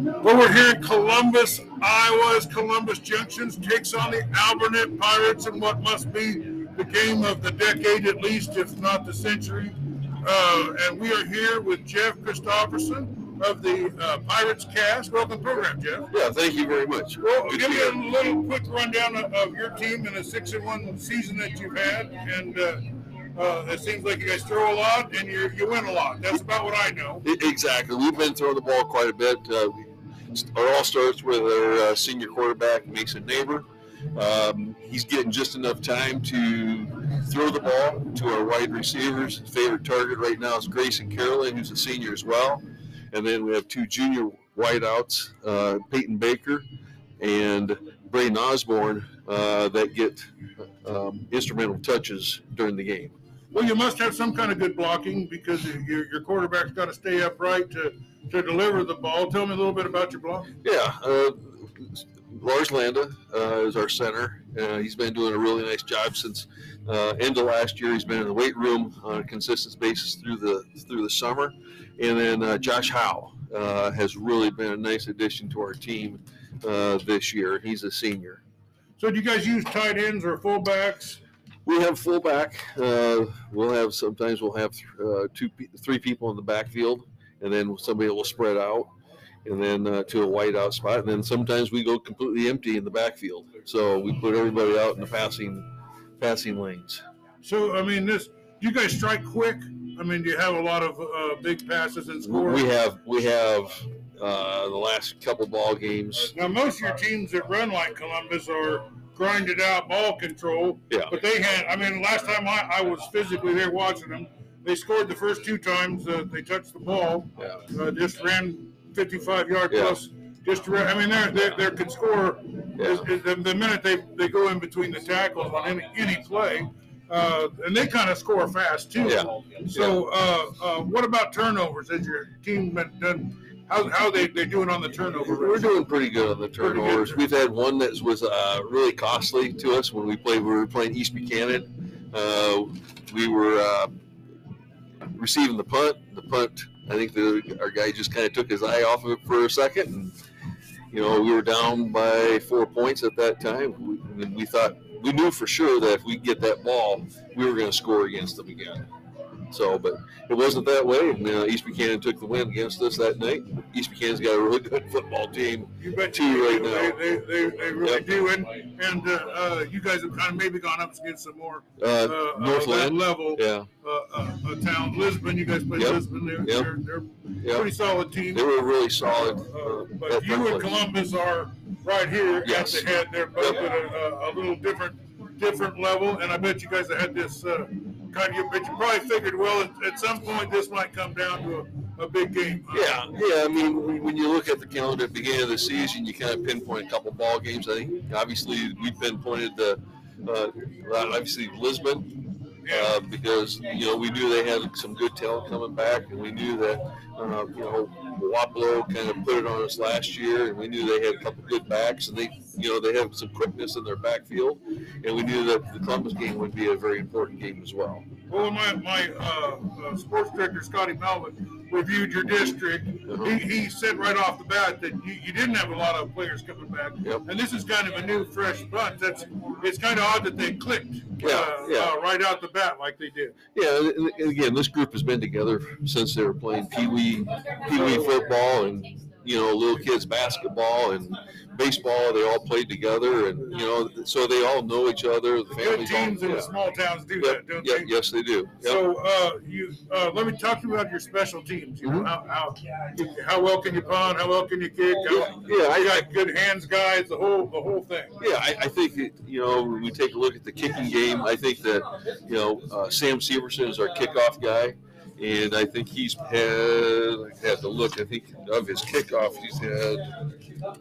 Well, we're here in Columbus, Iowa. As Columbus Junctions takes on the Alburnett Pirates in what must be the game of the decade, at least, if not the century. Uh, and we are here with Jeff Christopherson of the uh, Pirates cast. Welcome, to the program, Jeff. Yeah, thank you very much. Well, Good give me a little quick rundown of, of your team and a six and one season that you've had, and uh, uh, it seems like you guys throw a lot and you you win a lot. That's about what I know. Exactly. We've been throwing the ball quite a bit. Uh, our all starts with our uh, senior quarterback, Mason Neighbor. Um, he's getting just enough time to throw the ball to our wide receivers. His favorite target right now is Grayson Carolyn, who's a senior as well. And then we have two junior wideouts, uh, Peyton Baker and Braden Osborne, uh, that get um, instrumental touches during the game. Well, you must have some kind of good blocking because your, your quarterback's got to stay upright to, to deliver the ball. Tell me a little bit about your blocking. Yeah, uh, Lars Landa uh, is our center. Uh, he's been doing a really nice job since uh, end of last year. He's been in the weight room on a consistent basis through the through the summer, and then uh, Josh Howe uh, has really been a nice addition to our team uh, this year. He's a senior. So, do you guys use tight ends or fullbacks? We have fullback. Uh, we'll have sometimes we'll have uh, two, three people in the backfield, and then somebody will spread out, and then uh, to a white out spot, and then sometimes we go completely empty in the backfield. So we put everybody out in the passing, passing lanes. So, I mean, this you guys strike quick. I mean, do you have a lot of uh, big passes and scores? We have we have uh, the last couple ball games. Now, most of your teams that run like Columbus are grinded out ball control. Yeah. But they had, I mean, last time I, I was physically there watching them, they scored the first two times uh, they touched the ball. Yeah. Uh, just ran 55 yard Yeah. plus. Just to, I mean, they're, they're, they can score is- is the, the minute they, they go in between the tackles on any, any play. Uh, and they kind of score fast too. Yeah. So, uh, uh, what about turnovers? Has your team been done? How, how they they doing on the turnover? We're doing pretty good on the turnovers. We've had one that was uh, really costly to us when we played. We were playing East Buchanan. Uh, we were uh, receiving the punt. The punt. I think the, our guy just kind of took his eye off of it for a second, and you know we were down by four points at that time. We, and we thought we knew for sure that if we get that ball, we were going to score against them again. So, but it wasn't that way. And, uh, East Buchanan took the win against us that night. East Buchanan's got a really good football team. You bet two you right now. They, they, they, really Yep. do. And and uh, uh, you guys have kind of maybe gone up against some more Uh, uh, uh, Northland. level Yeah, uh, uh, uh, town. Lisbon, you guys play Yep. Lisbon. They're, Yep. they're, they're yeah. pretty solid team. They were really solid. But you and. Columbus are right here Yes. at the head. They're both Yep. at a, a, a little different different level. And I bet you guys have had this uh, kind of. But you probably figured, well, at, at some point this might come down to a, a big game. Yeah, yeah. I mean, when- when you look at the calendar at the beginning of the season, you kind of pinpoint a couple ball games. I think obviously we pinpointed the uh, obviously Lisbon uh, because you know we knew they had some good talent coming back, and we knew that uh, you know Wapello kind of put it on us last year, and we knew they had a couple good backs, and they you know they have some quickness in their backfield, and we knew that the Columbus game would be a very important game as well. Well, my, my uh, uh, sports director, Scotty Melvin, reviewed your district. Uh-huh. He, he said right off the bat that you, you didn't have a lot of players coming back. Yep. And this is kind of a new, fresh bunch. That's It's kind of odd that they clicked Yeah, uh, yeah. Uh, right out the bat like they did. Yeah, and, and again, this group has been together since they were playing pee wee, pee wee football, and you know, little kids basketball and baseball. They all played together, and you know, so they all know each other. The Good families all. teams in yeah. the small towns do Yep, that, don't yep, they? yes, they do. Yep. So uh, you uh, let me talk to you about your special teams. You know Mhm. how, how how well can you punt? How well can you kick? How, yeah, you I, got good hands, guys. The whole the whole thing. Yeah, I, I think you know when we take a look at the kicking game. I think that you know uh, Sam Severson is our kickoff guy, and I think he's had I had to look. I think of his kickoff, he's had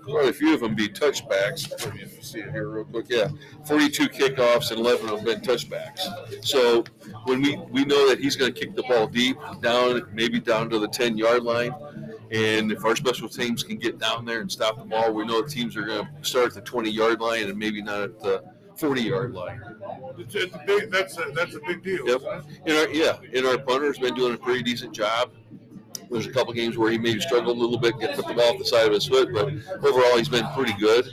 quite a few of them be touchbacks. Let me see it here real quick. Yeah, 42 kickoffs and 11 of them been touchbacks. So when we we know that he's going to kick the ball deep down, maybe down to the 10 yard line. And if our special teams can get down there and stop the ball, we know teams are going to start at the 20 yard line and maybe not at the 40 yard line. It's, it's a big, that's a, that's a big deal. Yep. And our, yeah, and our punter's been doing a pretty decent job. There's a couple games where he maybe struggled a little bit, get put the ball off the side of his foot, but overall he's been pretty good.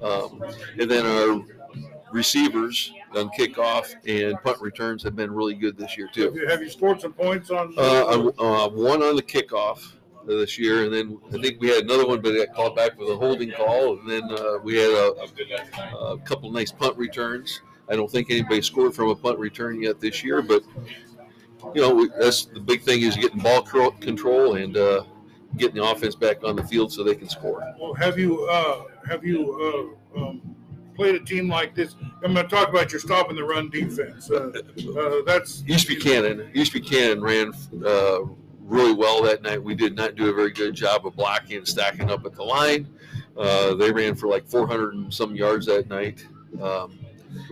Um, and then our receivers on kickoff and punt returns have been really good this year Have too. you, have you scored some points on? Uh, uh, one on the kickoff this year, and then I think we had another one, but it got called back with a holding call, and then uh, we had a, a couple nice punt returns. I don't think anybody scored from a punt return yet this year, but you know we, that's the big thing is getting ball control and uh, getting the offense back on the field so they can score. Well, have you uh, have you uh, um, played a team like this? I'm going to talk about your stop and the run defense. Uh, uh, that's East Buchanan, East Buchanan ran uh, really well that night. We did not do a very good job of blocking and stacking up at the line. Uh, they ran for like 400 and some yards that night, um,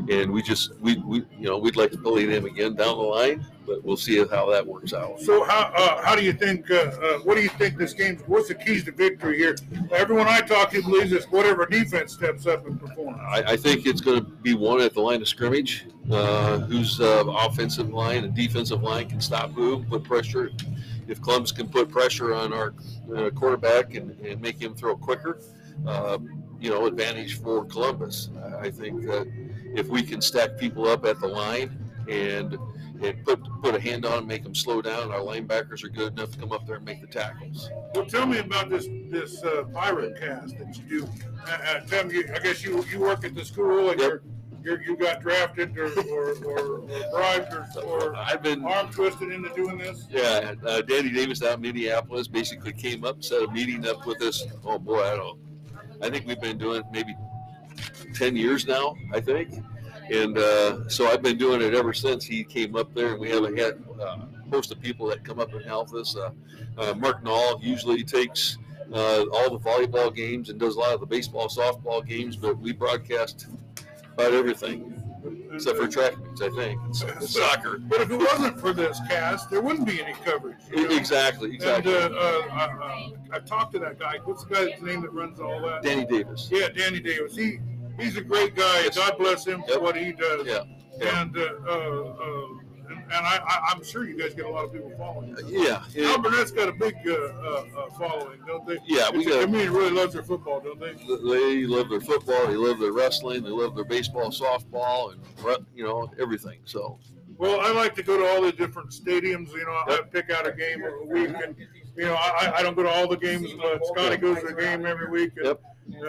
and we just we, we you know we'd like to play them again down the line, but we'll see how that works out. So how uh, how do you think? Uh, uh, what do you think this game's? What's the keys to victory here? Everyone I talk to believes it's whatever defense steps up and performs. I, I think it's going to be one at the line of scrimmage, uh, whose uh, offensive line and defensive line can stop who, put pressure. If Columbus can put pressure on our uh, quarterback and, and make him throw quicker, uh, you know, advantage for Columbus. I- I think that if we can stack people up at the line and and put put a hand on them, make them slow down, our linebackers are good enough to come up there and make the tackles. Well, tell me about this this uh, pirate cast that you do. Uh, uh, tell me, I guess you you work at the school and Yep. you're, you're you got drafted or or, or, or bribed or, or I've been arm twisted into doing this. Yeah, uh, Danny Davis out in Minneapolis basically came up, set a meeting up with us. Oh boy, I don't. I think we've been doing it maybe ten years now. I think, and uh, so I've been doing it ever since he came up there. And we have a had, uh, host of people that come up and help us. Uh, uh, Mark Knoll usually takes uh, all the volleyball games and does a lot of the baseball, softball games, but we broadcast about everything except for track meets. I think and soccer. But if it wasn't for this cast, there wouldn't be any coverage. you know? Exactly, And exactly. uh, uh, I, I, I talked to that guy. What's the guy's name that runs all that? Danny Davis. Yeah, Danny Davis. He he's a great guy. Yes. God bless him for what he does. Yeah. yeah. And uh, uh, uh, and, I, I, I'm sure you guys get a lot of people following. you. Yeah, yeah, Alburnett's got a big uh, uh, uh, following, don't they? yeah. We got. community really loves their football, don't they? They love their football. They love their wrestling. They love their baseball, softball, and you know everything. So Well, I like to go to all the different stadiums. You know, I pick out a game a week, and you know, I, I don't go to all the games, but Scotty goes to a game every week. And, Yep.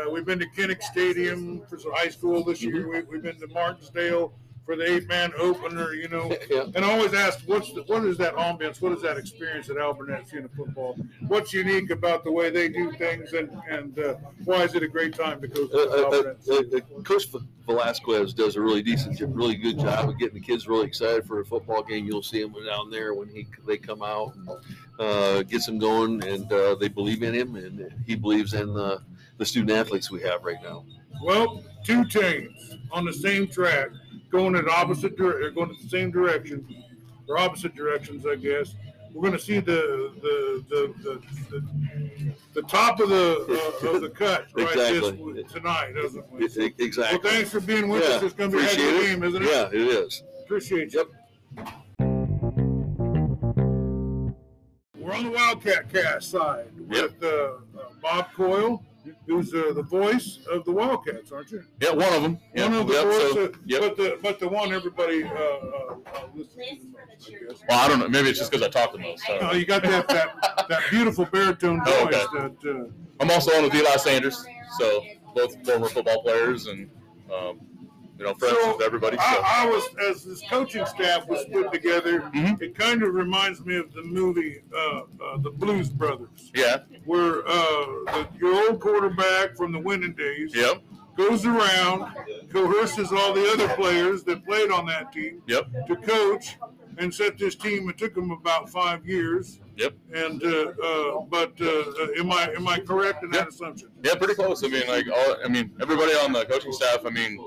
uh, we've been to Kinnick Stadium for some high school this year. We, we've been to Martensdale for the eight-man opener. You know, yeah, and I always ask, what's the, what is that ambience? What is that experience at Alburnett seeing the football? What's unique about the way they do things, and and uh, why is it a great time to go to uh, uh, uh, uh, Coach Velasquez does a really decent, really good job of getting the kids really excited for a football game. You'll see him down there when he they come out, and, uh, gets them going, and uh, they believe in him, and he believes in the the student athletes we have right now. Well, two teams on the same track, going in opposite dire- going in the same direction, or opposite directions, I guess. We're going to see the the the, the, the, the top of the uh, of the cut right Exactly. this tonight, doesn't we? E- e- Well, thanks for being with Yeah, us. It's going to be a heck of a game, isn't it? Yeah, it is. Appreciate you. We're on the Wildcat Cast side with uh, uh, Bob Coyle, who's uh, the voice of the Wildcats, aren't you? Yeah, one of them. One of the yep, voice, so, yep. but the but the one everybody uh, uh, uh, listens to most, I guess. Well, I don't know. Maybe it's just because I talk the most. No, you got that that, that beautiful baritone voice Oh, okay. that uh, I'm also on with Eli Sanders, so both former football players and um, you know friends So, with everybody. So. I, I was as this coaching staff was put together. Mhm. It kind of reminds me of the movie uh, uh, The Blues Brothers, yeah. where uh, the, your old quarterback from the winning days Yep. goes around, coerces all the other players that played on that team Yep. to coach and set this team. It took him about five years. Yep. And uh, uh, but uh, uh, am I am I correct in that assumption? Yeah, pretty close. I mean, like all. I mean, everybody on the coaching staff. I mean,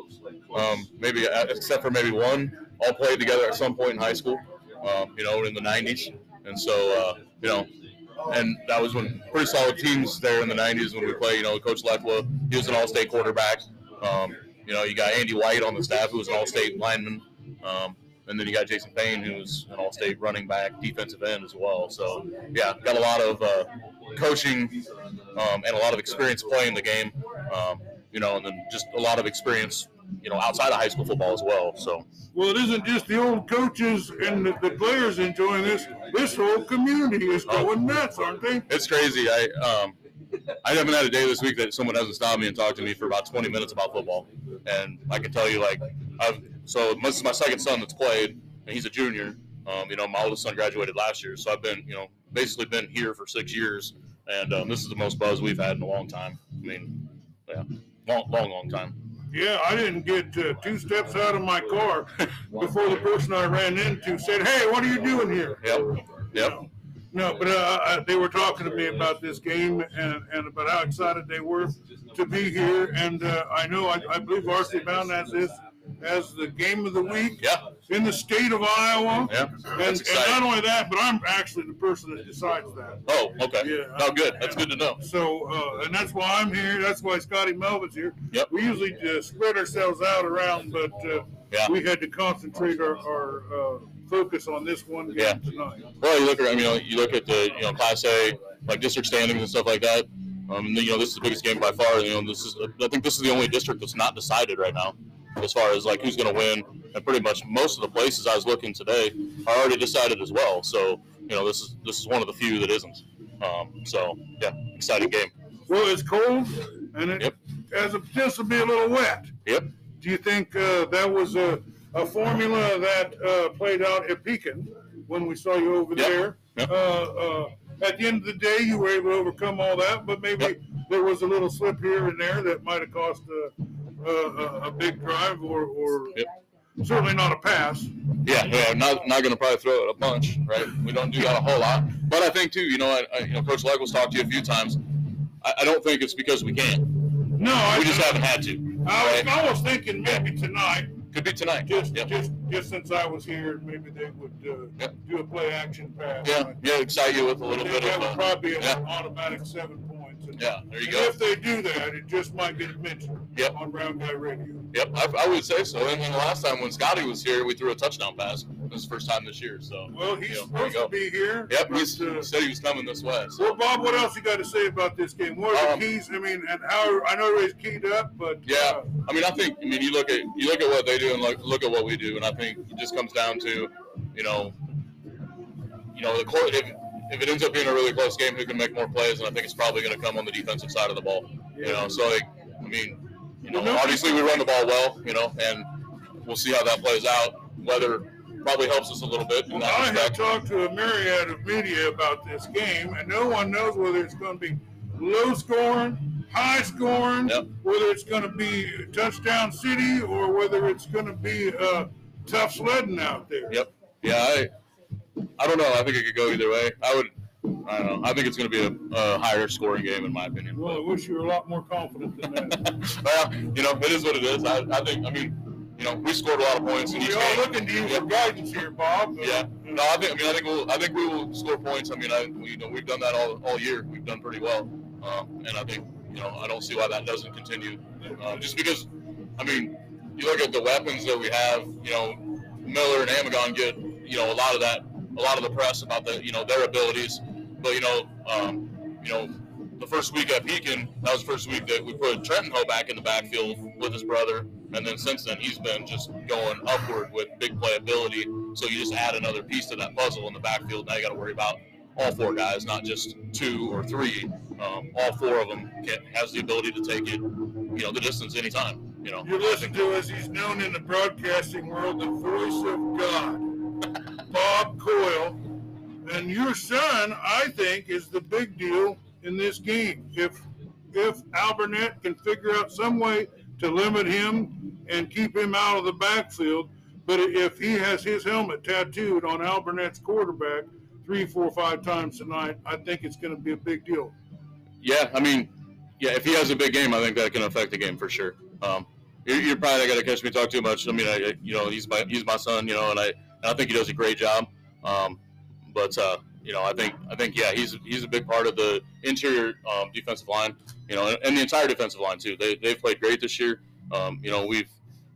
um, maybe uh, except for maybe one, all played together at some point in high school. Um, you know, in the '90s, and so uh, you know, and that was when pretty solid teams there in the '90s when we played. You know, Coach Lepla, he was an All-State quarterback. Um, you know, you got Andy White on the staff, who was an All-State lineman. Um, and then you got Jason Payne, who's an all-state running back, defensive end as well. So yeah, got a lot of uh, coaching um, and a lot of experience playing the game. Um, you know, and then just a lot of experience, you know, outside of high school football as well. So Well, it isn't just the old coaches and the, the players enjoying this. This whole community is Oh. going nuts, aren't they? it's crazy. I um, I haven't had a day this week that someone hasn't stopped me and talked to me for about 20 minutes about football. And I can tell you, like, I've so this is my second son that's played, and he's a junior. Um, you know, my oldest son graduated last year, so I've been, you know, basically been here for six years, and um, this is the most buzz we've had in a long time. I mean, yeah, long, long, long time. Yeah, I didn't get uh, two steps out of my car before the person I ran into said, "Hey, what are you doing here?" Yep, yep. No, no, but uh, uh, they were talking to me about this game and, and about how excited they were to be here. And uh, I know, I, I believe Varsity Bound has this as the game of the week Yeah, in the state of Iowa. yeah. And, That's and not only that, but I'm actually the person that decides that. Oh, okay. Yeah. Oh, good. That's good to know. So, uh, and that's why I'm here. That's why Scotty Melvin's here. Yep. We usually uh, spread ourselves out around, but uh, Yeah. we had to concentrate our, our uh, focus on this one game Yeah. tonight. Well, you look at, I mean, you know, you look at the, you know, Class A, like district standings and stuff like that. Um, you know, this is the biggest game by far. You know, this is, I think this is the only district that's not decided right now, as far as like who's going to win. And pretty much most of the places I was looking today are already decided as well. So, you know, this is this is one of the few that isn't. Um, so, yeah, exciting game. Well, it's cold, and it Yep. has a potential to be a little wet. Yep. Do you think uh, that was a, a formula that uh, played out at Pekin when we saw you over Yep. there? Yep. Uh, uh, at the end of the day, you were able to overcome all that, but maybe there was a little slip here and there that might have cost a, a, a- a big drive or, or Yep. certainly not a pass. Yeah, yeah, not not going to probably throw it a bunch, right? We don't do that a whole lot, but I think too, you know, I, I, you know, Coach Leggles talked to you a few times. I, I don't think it's because we can't. No, I, We just haven't had to. I was Right? almost thinking maybe tonight, Could be tonight. just Yep. just just since I was here, maybe they would uh, Yep. do a play action pass. Yeah, yeah, excite you with a little I bit think of. that would Uh, probably be an yeah. automatic seven points. Yeah, there you and go. if they do that, it just might get mentioned Yep. on Brown Guy Radio. Yep, I, I would say so. And then the last time when Scotty was here, we threw a touchdown pass. This is the first time this year. So. Well, he's you supposed to be here. Yep, he's, uh, he said he was coming this way. So. well, Bob, what else you got to say about this game? What are Um, the keys? I mean, and how I know everybody's keyed up, but Yeah, uh, I mean, I think I mean you look at you look at what they do and look look at what we do, and I think it just comes down to, you know, you know, the court. If, if it ends up being a really close game, who can make more plays? And I think it's probably going to come on the defensive side of the ball. You know, so like, I mean, you know, obviously we run the ball well, you know, and we'll see how that plays out. Weather probably helps us a little bit Well, I have talked to a myriad of media about this game, and no one knows whether it's going to be low scoring, high scoring, Yep. whether it's going to be touchdown city, or whether it's going to be uh, tough sledding out there. Yep. Yeah, I, I don't know. I think it could go either way. I would. I don't know. I think it's going to be a, a higher scoring game in my opinion. Well, I wish you were a lot more confident than that. well, you know, it is what it is. I, I think. I mean, you know, we scored a lot of points in each we are game. looking to you for guidance here, Bob. Yeah. No, I think. I mean, I think we'll. I think we will score points. I mean, I, we, you know, we've done that all, all year. We've done pretty well, um, and I think you know, I don't see why that doesn't continue. Um, just because, I mean, you look at the weapons that we have. You know, Miller and Amagon get you know a lot of that, a lot of the press about the you know their abilities, but you know, um, you know. The first week at Pekin, that was the first week that we put Trenton Hoback in the backfield with his brother, and then since then he's been just going upward with big playability. So you just add another piece to that puzzle in the backfield. Now you got to worry about all four guys, not just two or three. Um, all four of them can, has the ability to take it, you know, the distance anytime. You know, You listen to us. He's known in the broadcasting world, the voice of God, Bob Coyle. And your son, I think, is the big deal in this game. If if Alburnett can figure out some way to limit him and keep him out of the backfield, but if he has his helmet tattooed on Alburnett's quarterback three, four, five times tonight, I think it's going to be a big deal. Yeah, I mean, yeah, if he has a big game, I think that can affect the game for sure. Um, you're, you're probably not gonna catch me talk too much. I mean, I, you know, he's my he's my son, you know, and I I think he does a great job. Um, but uh, you know, I think I think yeah, he's he's a big part of the interior um, defensive line, you know, and, and the entire defensive line too. They they've played great this year. Um, you know, we've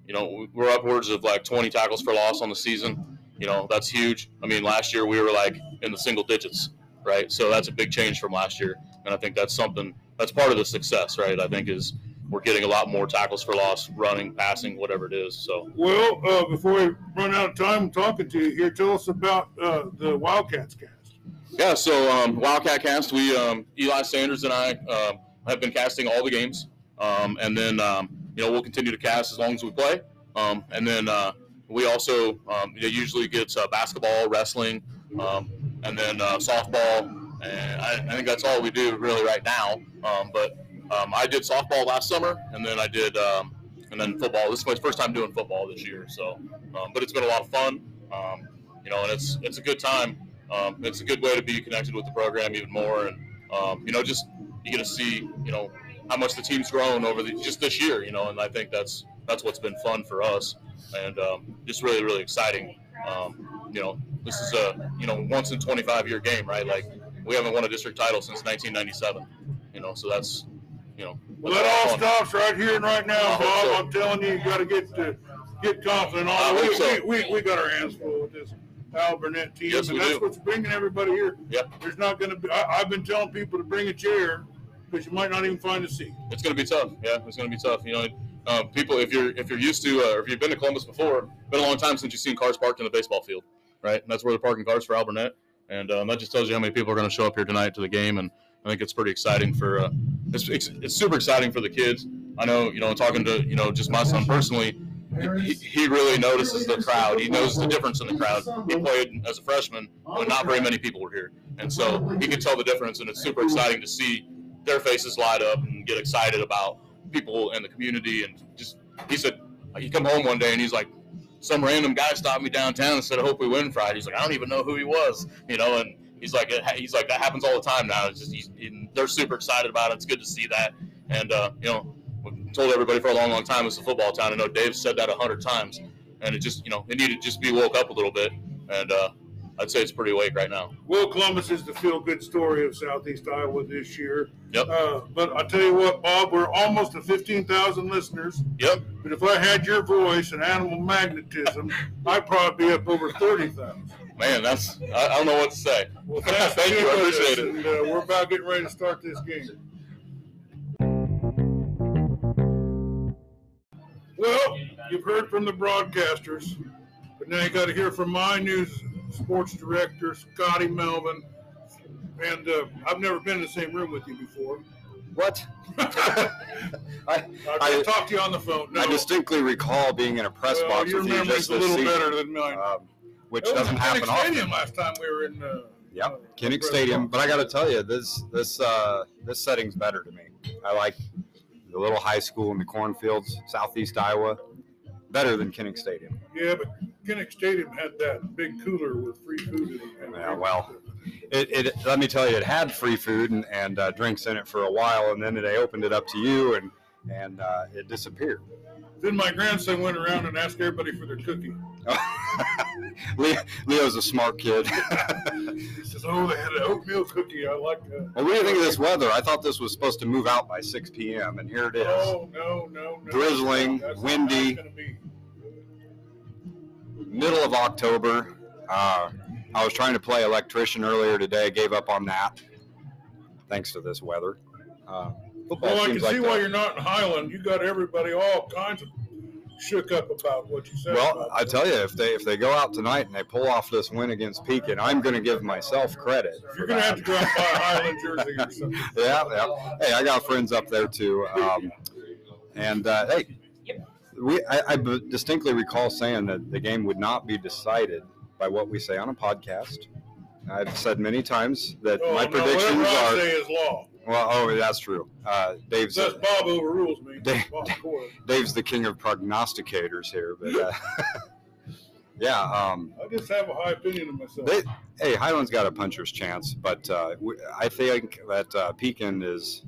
you know, we're upwards of like 20 tackles for loss on the season. You know, that's huge. I mean, last year we were like in the single digits, right? So that's a big change from last year, and I think that's something that's part of the success, right? I think is we're getting a lot more tackles for loss, running, passing, whatever it is. So, Well, uh, before we run out of time talking to you here, tell us about uh, the Wildcats cast. yeah. So um, Wildcat Cast, we um, Eli Sanders and I um, have been casting all the games, um, and then um, you know we'll continue to cast as long as we play, um, and then uh, we also um, you usually get uh, basketball, wrestling, um, and then uh, softball, and I, I think that's all we do really right now. Um, but um, I did softball last summer, and then I did, um, and then football. This is my first time doing football this year, so um, but it's been a lot of fun, um, you know, and it's it's a good time. Um, it's a good way to be connected with the program even more, and um, you know, just you get to see, you know, how much the team's grown over the just this year, you know, and I think that's that's what's been fun for us, and just really really exciting. You know, this is a you know once in 25 year game, right? Like we haven't won a district title since 1997, you know, so that's you know. Well, that all a lot of fun. stops right here and right now, Bob. so. I'm telling you, you got to get to get confident on it. so. We, we, we got our hands full with this Alburnett team, Yes, and we that's do. what's bringing everybody here. Yep. There's not going to be. I, I've been telling people to bring a chair because you might not even find a seat. it's going to be tough. Yeah, it's going to be tough. You know, um, people if you're if you're used to uh, or if you've been to Columbus before, it's been a long time since you've seen cars parked in the baseball field, right? And that's where they're parking cars for Alburnett, and um, that just tells you how many people are going to show up here tonight to the game. And I think it's pretty exciting for uh, it's, it's it's super exciting for the kids. I know you know talking to you know just my son personally. He, he really notices the crowd. He knows the difference in the crowd. He played as a freshman when not very many people were here, and so he can tell the difference. And it's super exciting to see their faces light up and get excited about people in the community. And just, he said, he come home one day and he's like, some random guy stopped me downtown and said, I hope we win Friday. He's like, I don't even know who he was, you know, and he's like, it, he's like, that happens all the time now. It's just, he's, he, they're super excited about it. It's good to see that. And, uh, you know, we've told everybody for a long, long time it's a football town. I know Dave said that a hundred times and it just, you know, it needed to just be woke up a little bit. And, uh, I'd say it's pretty awake right now. Well, Columbus is the feel-good story of Southeast Iowa this year. Yep. Uh, but I tell you what, Bob, we're almost to 15,000 listeners. Yep. But if I had your voice and animal magnetism, I'd probably be up over 30,000. Man, that's, I, I don't know what to say. Well, thanks for Thank you. I appreciate it. And, uh, we're about getting ready to start this game. Well, you've heard from the broadcasters, but now you got to hear from my news sports director, Scotty Melvin. And uh, I've never been in the same room with you before. What? I, I, just talked to you on the phone. No. I distinctly recall being in a press well, box with you memory's just a little season, better than mine. um, which It doesn't in happen Phoenix often. Stadium last time we were in. Uh, Yep, uh, Kinnick Stadium. But I got to tell you, this this uh, this setting's better to me. I like the little high school in the cornfields, southeast Iowa, better than Kinnick Stadium. Yeah, but Kinnick Stadium had that big cooler with free food. In it. Yeah, well, It, it let me tell you, it had free food and, and uh, drinks in it for a while, and then they opened it up to you, and and uh, it disappeared. Then my grandson went around and asked everybody for their cookie. Leo, Leo's a smart kid. He says, "Oh, they had an oatmeal cookie. I like that." Well, what do you think of this weather? I thought this was supposed to move out by 6 p.m., and here it is. Oh no, no, no! Drizzling, That's windy. Middle of October. Uh, I was trying to play electrician earlier today, gave up on that, thanks to this weather. Uh, football Well, I can seems like see the- why you're not in Highland. You got everybody all kinds of shook up about what you said. Well, I tell you, if they if they go out tonight and they pull off this win against Pekin, I'm going to give myself credit. you're gonna have to go out and buy a Highland jersey or something. yeah, yeah. Hey, I got friends up there too. Um, and uh, hey, we I, I b- distinctly recall saying that the game would not be decided by what we say on a podcast. I've said many times that Oh, my no, predictions whatever I are say is law. Well. Oh, that's true. Uh, Dave's That's Bob overrules me. Dave- Bob. Dave's the king of prognosticators here, but uh, yeah. Um, I just have a high opinion of myself. They, hey, Highland's got a puncher's chance, but uh, we, I think that uh, Pekin is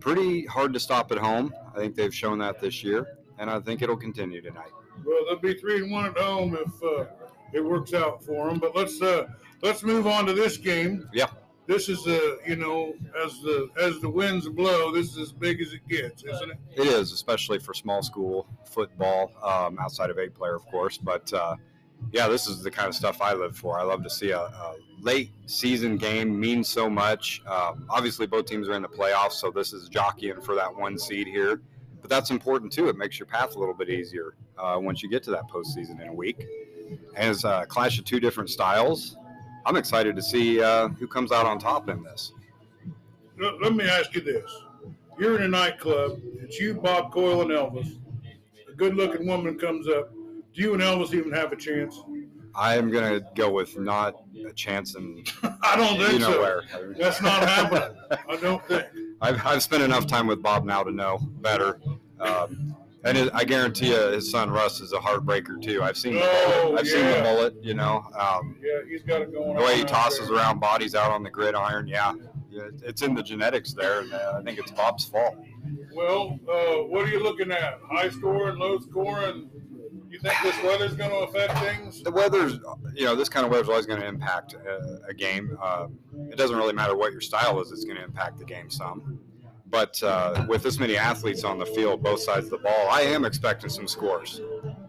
pretty hard to stop at home. I think they've shown that this year, and I think it'll continue tonight. Well, they'll be three and one at home if uh, it works out for them. But let's uh, let's move on to this game. Yeah. This is a you know as the as the winds blow, this is as big as it gets, isn't it? It is, especially for small school football, um, outside of eight player, of course. But uh, yeah, this is the kind of stuff I live for. I love to see a, a late season game mean so much. Um, obviously, both teams are in the playoffs, so this is jockeying for that one seed here. But that's important too. It makes your path a little bit easier uh, once you get to that postseason in a week. It's a clash of two different styles. I'm excited to see uh, who comes out on top in this. Let, me ask you this: You're in a nightclub. It's you, Bob Coyle, and Elvis. A good-looking woman comes up. Do you and Elvis even have a chance? I am going to go with not a chance and I don't think you know so. where. That's not happening. I don't think. I've, I've spent enough time with Bob now to know better. Um, and it, I guarantee you, his son Russ is a heartbreaker too. I've seen, the Oh, bullet. I've seen the yeah. bullet. You know, um, Yeah, he's got it going the way he tosses there. around bodies out on the gridiron. Yeah, yeah it's in the genetics there, and uh, I think it's Bob's fault. Well, uh, what are you looking at? High score and low score, and You think this weather's going to affect things? The weather's, you know, this kind of weather's always going to impact a, a game. Um, it doesn't really matter what your style is; it's going to impact the game some. But uh, with this many athletes on the field, both sides of the ball, I am expecting some scores.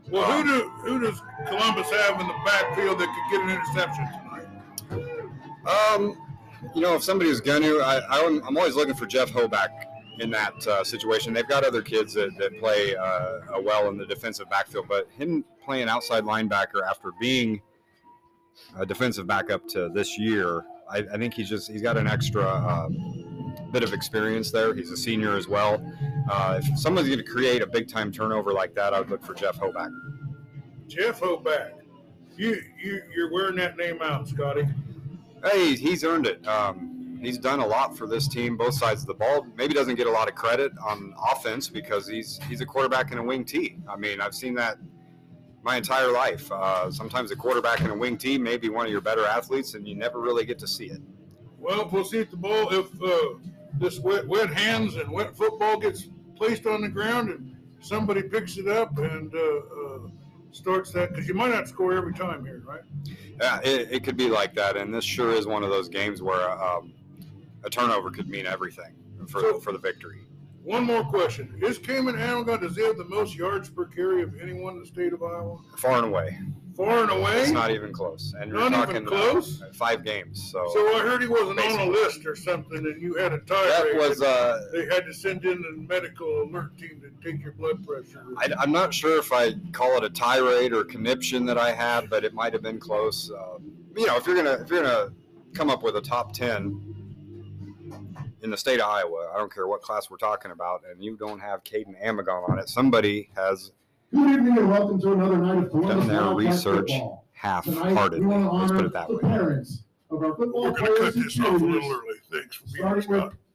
Well, who do who does Columbus have in the backfield that could get an interception tonight? Um, you know, if somebody was going to, I, I'm, I'm always looking for Jeff Hoback in that uh, situation. They've got other kids that, that play uh, uh, well in the defensive backfield, but him playing outside linebacker after being a defensive backup to this year, I, I think he's just he's got an extra uh, bit of experience there. He's a senior as well. Uh, if someone's going to create a big time turnover like that, I would look for Jeff Hoback. Jeff Hoback. You you you're wearing that name out, Scotty. Hey, he's earned it. Um, he's done a lot for this team, both sides of the ball. Maybe doesn't get a lot of credit on offense because he's he's a quarterback and a wing tee. I mean, I've seen that my entire life. Uh, sometimes a quarterback and a wing tee may be one of your better athletes, and you never really get to see it. Well, we'll see the ball if uh, this wet wet hands and wet football gets placed on the ground and somebody picks it up and uh, uh, starts that because you might not score every time here, right? Yeah, it, it could be like that, and this sure is one of those games where um, a turnover could mean everything for So- for the victory. One more question: Is Caden Amagon does he have the most yards per carry of anyone in the state of Iowa? Far and away, Far and away. it's not even close, and you're Not even talking uh, close? five games. So, So I heard he wasn't on a list or something, and you had a tie. that was. Uh, they had to send in a medical alert team to take your blood pressure. I, I'm not sure if I call it a tirade or conniption that I had, but it might have been close. Um, you know, if you're gonna if you're gonna come up with a top ten in the state of Iowa, I don't care what class we're talking about, and you don't have Caden Amagon on it, somebody has Good evening and welcome to another night of Columbus Done their Wildcat research football. Half-heartedly. we want to Let's put honor it that the way. parents of our football We're going to players cut and this off a little cheerleaders, early. Thanks for being here, starting with Scott.